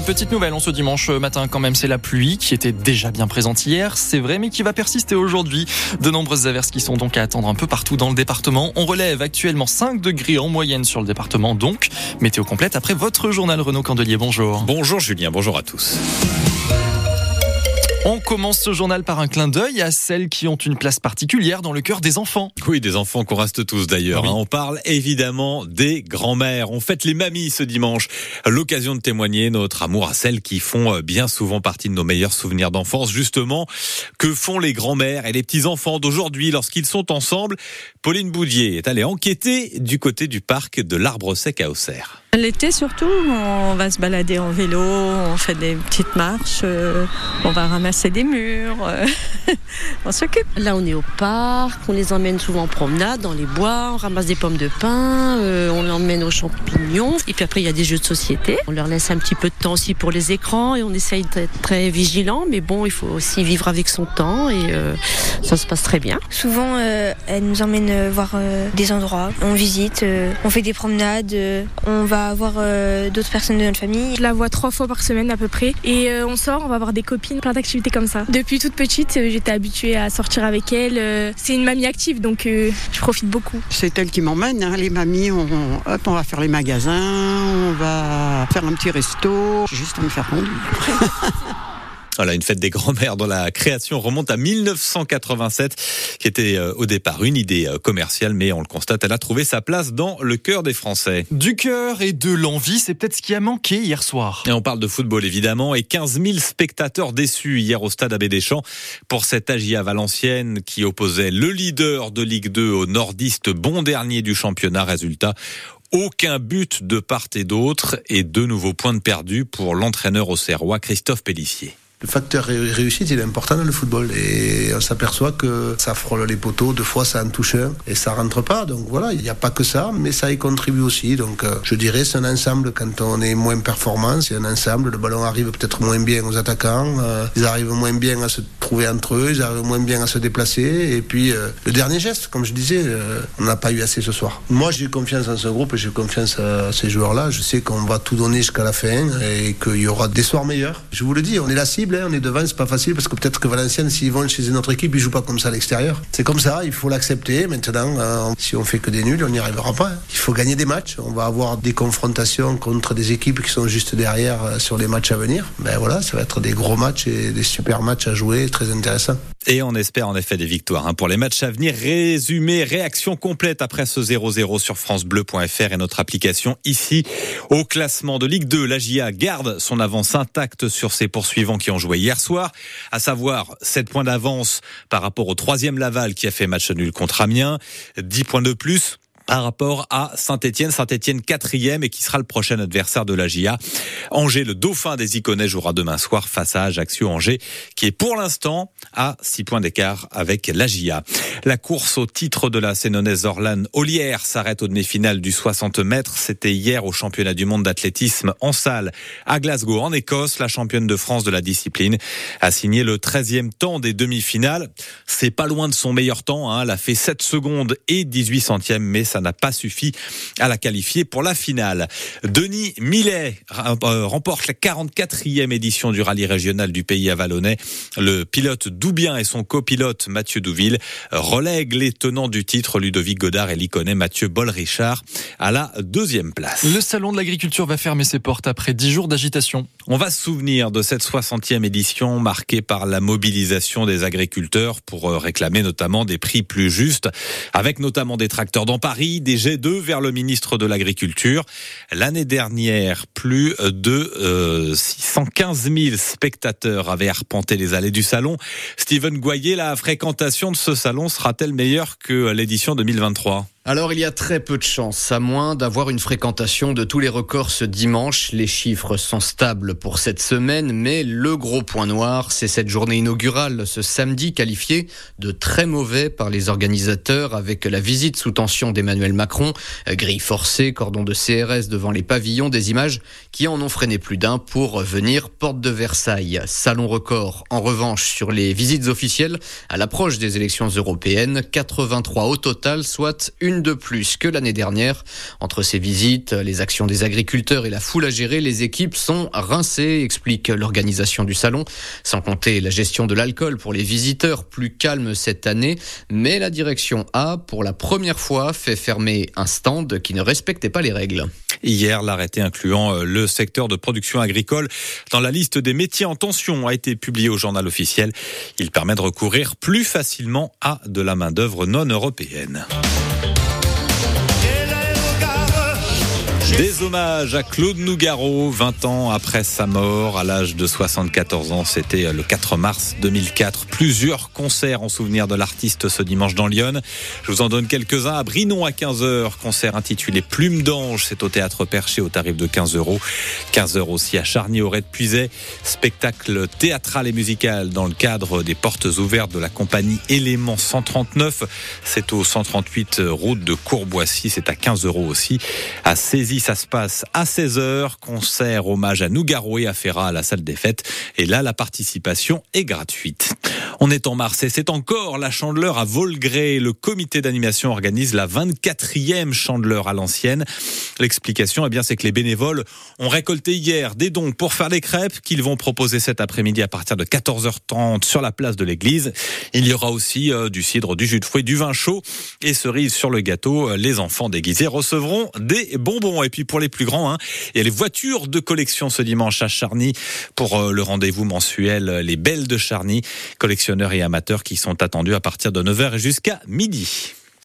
petite nouvelle en ce dimanche matin quand même, c'est la pluie qui était déjà bien présente hier, c'est vrai, mais qui va persister aujourd'hui. De nombreuses averses qui sont donc à attendre un peu partout dans le département. On relève actuellement 5 degrés en moyenne sur le département, donc météo complète après votre journal Renaud Candelier. Bonjour. Bonjour Julien, bonjour à tous. On commence ce journal par un clin d'œil à celles qui ont une place particulière dans le cœur des enfants. Oui, des enfants qu'on reste tous d'ailleurs. Hein. On parle évidemment des grands-mères. On fête les mamies ce dimanche. L'occasion de témoigner notre amour à celles qui font euh, bien souvent partie de nos meilleurs souvenirs d'enfance. Justement, que font les grands-mères et les petits-enfants d'aujourd'hui lorsqu'ils sont ensemble? Pauline Boudier est allée enquêter du côté du parc de l'Arbre Sec à Auxerre. L'été surtout, on va se balader en vélo, on fait des petites marches, euh, on va ramasser des murs, euh, on s'occupe. Là on est au parc, on les emmène souvent en promenade dans les bois, on ramasse des pommes de pin, euh, on les emmène aux champignons. Et puis après il y a des jeux de société. On leur laisse un petit peu de temps aussi pour les écrans et on essaye d'être très vigilant, mais bon il faut aussi vivre avec son temps et ça se passe très bien. Souvent elles nous emmènent voir des endroits, on visite, on fait des promenades, on va avoir euh, d'autres personnes de notre famille. Je la vois trois fois par semaine à peu près. Et euh, on sort, on va voir des copines, plein d'activités comme ça. Depuis toute petite, euh, j'étais habituée à sortir avec elle. C'est une mamie active, donc je profite beaucoup. C'est elle qui m'emmène. Hein. Les mamies, on, hop, on va faire les magasins, on va faire un petit resto, juste à me faire conduire. Voilà, une fête des grands-mères dont la création remonte à 1987, qui était euh, au départ une idée euh, commerciale, mais on le constate, elle a trouvé sa place dans le cœur des Français. Du cœur et de l'envie, c'est peut-être ce qui a manqué hier soir. Et on parle de football évidemment, et 15 000 spectateurs déçus hier au stade Abbé Deschamps pour cette AGIA Valenciennes qui opposait le leader de Ligue 2 au nordiste bon dernier du championnat. Résultat, aucun but de part et d'autre et deux nouveaux points de perdus pour l'entraîneur au Serrois, Christophe Pellissier le facteur réussite, il est important dans le football. Et on s'aperçoit que ça frôle les poteaux, deux fois ça en touche un et ça rentre pas. Donc voilà, il n'y a pas que ça, mais ça y contribue aussi. Donc euh, je dirais c'est un ensemble quand on est moins performant, c'est un ensemble. Le ballon arrive peut-être moins bien aux attaquants, euh, ils arrivent moins bien à se trouver entre eux, ils arrivent moins bien à se déplacer. Et puis euh, le dernier geste, comme je disais, on n'a pas eu assez ce soir. Moi j'ai confiance en ce groupe, j'ai confiance à ces joueurs-là. Je sais qu'on va tout donner jusqu'à la fin et qu'il y aura des soirs meilleurs. Je vous le dis, on est la cible on est devant, c'est pas facile parce que peut-être que Valenciennes, s'ils vont chez une autre équipe, ils jouent pas comme ça à l'extérieur. C'est comme ça, il faut l'accepter. Maintenant, euh, si on fait que des nuls, on n'y arrivera pas. Hein. Il faut gagner des matchs. On va avoir des confrontations contre des équipes qui sont juste derrière euh, sur les matchs à venir. Ben voilà, ça va être des gros matchs et des super matchs à jouer, très intéressants. Et on espère en effet des victoires hein, pour les matchs à venir. Résumé, réaction complète après ce 0-0 sur francebleu.fr et notre application ici. Au classement de Ligue 2, la GIA garde son avance intacte sur ses poursuivants qui ont joué hier soir, à savoir 7 points d'avance par rapport au troisième Laval qui a fait match nul contre Amiens, 10 points de plus par rapport à Saint-Etienne. Saint-Etienne quatrième et qui sera le prochain adversaire de la GIA. Angers, le dauphin des Iconais, jouera demain soir face à Ajaccio-Angers, qui est pour l'instant à 6 points d'écart avec la GIA. La course au titre de la Sénonaise Orlan Olière s'arrête au demi-finale du 60 mètres. C'était hier au championnat du monde d'athlétisme en salle à Glasgow, en Écosse. La championne de France de la discipline a signé le 13e temps des demi-finales. C'est pas loin de son meilleur temps. Hein. Elle a fait 7 secondes et 18 centièmes, mais ça n'a pas suffi à la qualifier pour la finale. Denis Millet euh, remporte la 44e édition du rallye régional du pays avalonnais. Le pilote Doubien et son copilote Mathieu Douville relèguent les tenants du titre Ludovic Godard et l'iconais Mathieu Boll-Richard à la deuxième place. Le salon de l'agriculture va fermer ses portes après 10 jours d'agitation. On va se souvenir de cette 60e édition marquée par la mobilisation des agriculteurs pour euh, réclamer notamment des prix plus justes, avec notamment des tracteurs dans Paris, des G2 vers le ministre de l'Agriculture. L'année dernière, plus de 615 euh, 000 spectateurs avaient arpenté les allées du salon. Steven Goyer, la fréquentation de ce salon sera-t-elle meilleure que l'édition 2023 alors il y a très peu de chances, à moins d'avoir une fréquentation de tous les records ce dimanche. Les chiffres sont stables pour cette semaine, mais le gros point noir, c'est cette journée inaugurale, ce samedi qualifié de très mauvais par les organisateurs avec la visite sous tension d'Emmanuel Macron, grille forcée, cordon de CRS devant les pavillons, des images qui en ont freiné plus d'un pour venir porte de Versailles. Salon record, en revanche, sur les visites officielles à l'approche des élections européennes, 83 au total, soit une une de plus que l'année dernière. Entre ces visites, les actions des agriculteurs et la foule à gérer, les équipes sont rincées, explique l'organisation du salon. Sans compter la gestion de l'alcool pour les visiteurs, plus calme cette année. Mais la direction a, pour la première fois, fait fermer un stand qui ne respectait pas les règles. Hier, l'arrêté incluant euh, le secteur de production agricole dans la liste des métiers en tension a été publié au journal officiel. Il permet de recourir plus facilement à de la main-d'œuvre non européenne. Des hommages à Claude Nougaro, 20 ans après sa mort, à l'âge de 74 ans. C'était le 4 mars 2004. Plusieurs concerts en souvenir de l'artiste ce dimanche dans Lyon. Je vous en donne quelques-uns. À Brinon à 15h, concert intitulé Plume d'ange. C'est au théâtre Perché au tarif de 15 euros. 15 euros aussi à Charny au de Puiset. Spectacle théâtral et musical dans le cadre des portes ouvertes de la compagnie Élément 139. C'est au 138 route de Courboissy. C'est à 15 euros aussi. À ça se passe à 16h. Concert hommage à Nougaro et à Ferrat à la salle des fêtes. Et là, la participation est gratuite. On est en mars et c'est encore la chandeleur à Volgré. Le comité d'animation organise la 24e chandeleur à l'ancienne. L'explication, eh bien, c'est que les bénévoles ont récolté hier des dons pour faire des crêpes qu'ils vont proposer cet après-midi à partir de 14h30 sur la place de l'église. Il y aura aussi euh, du cidre, du jus de fruits, du vin chaud et cerise sur le gâteau. Les enfants déguisés recevront des bonbons. Et puis pour les plus grands, hein, il y a les voitures de collection ce dimanche à Charny pour euh, le rendez-vous mensuel Les Belles de Charny. Collection et amateurs qui sont attendus à partir de 9h jusqu'à midi.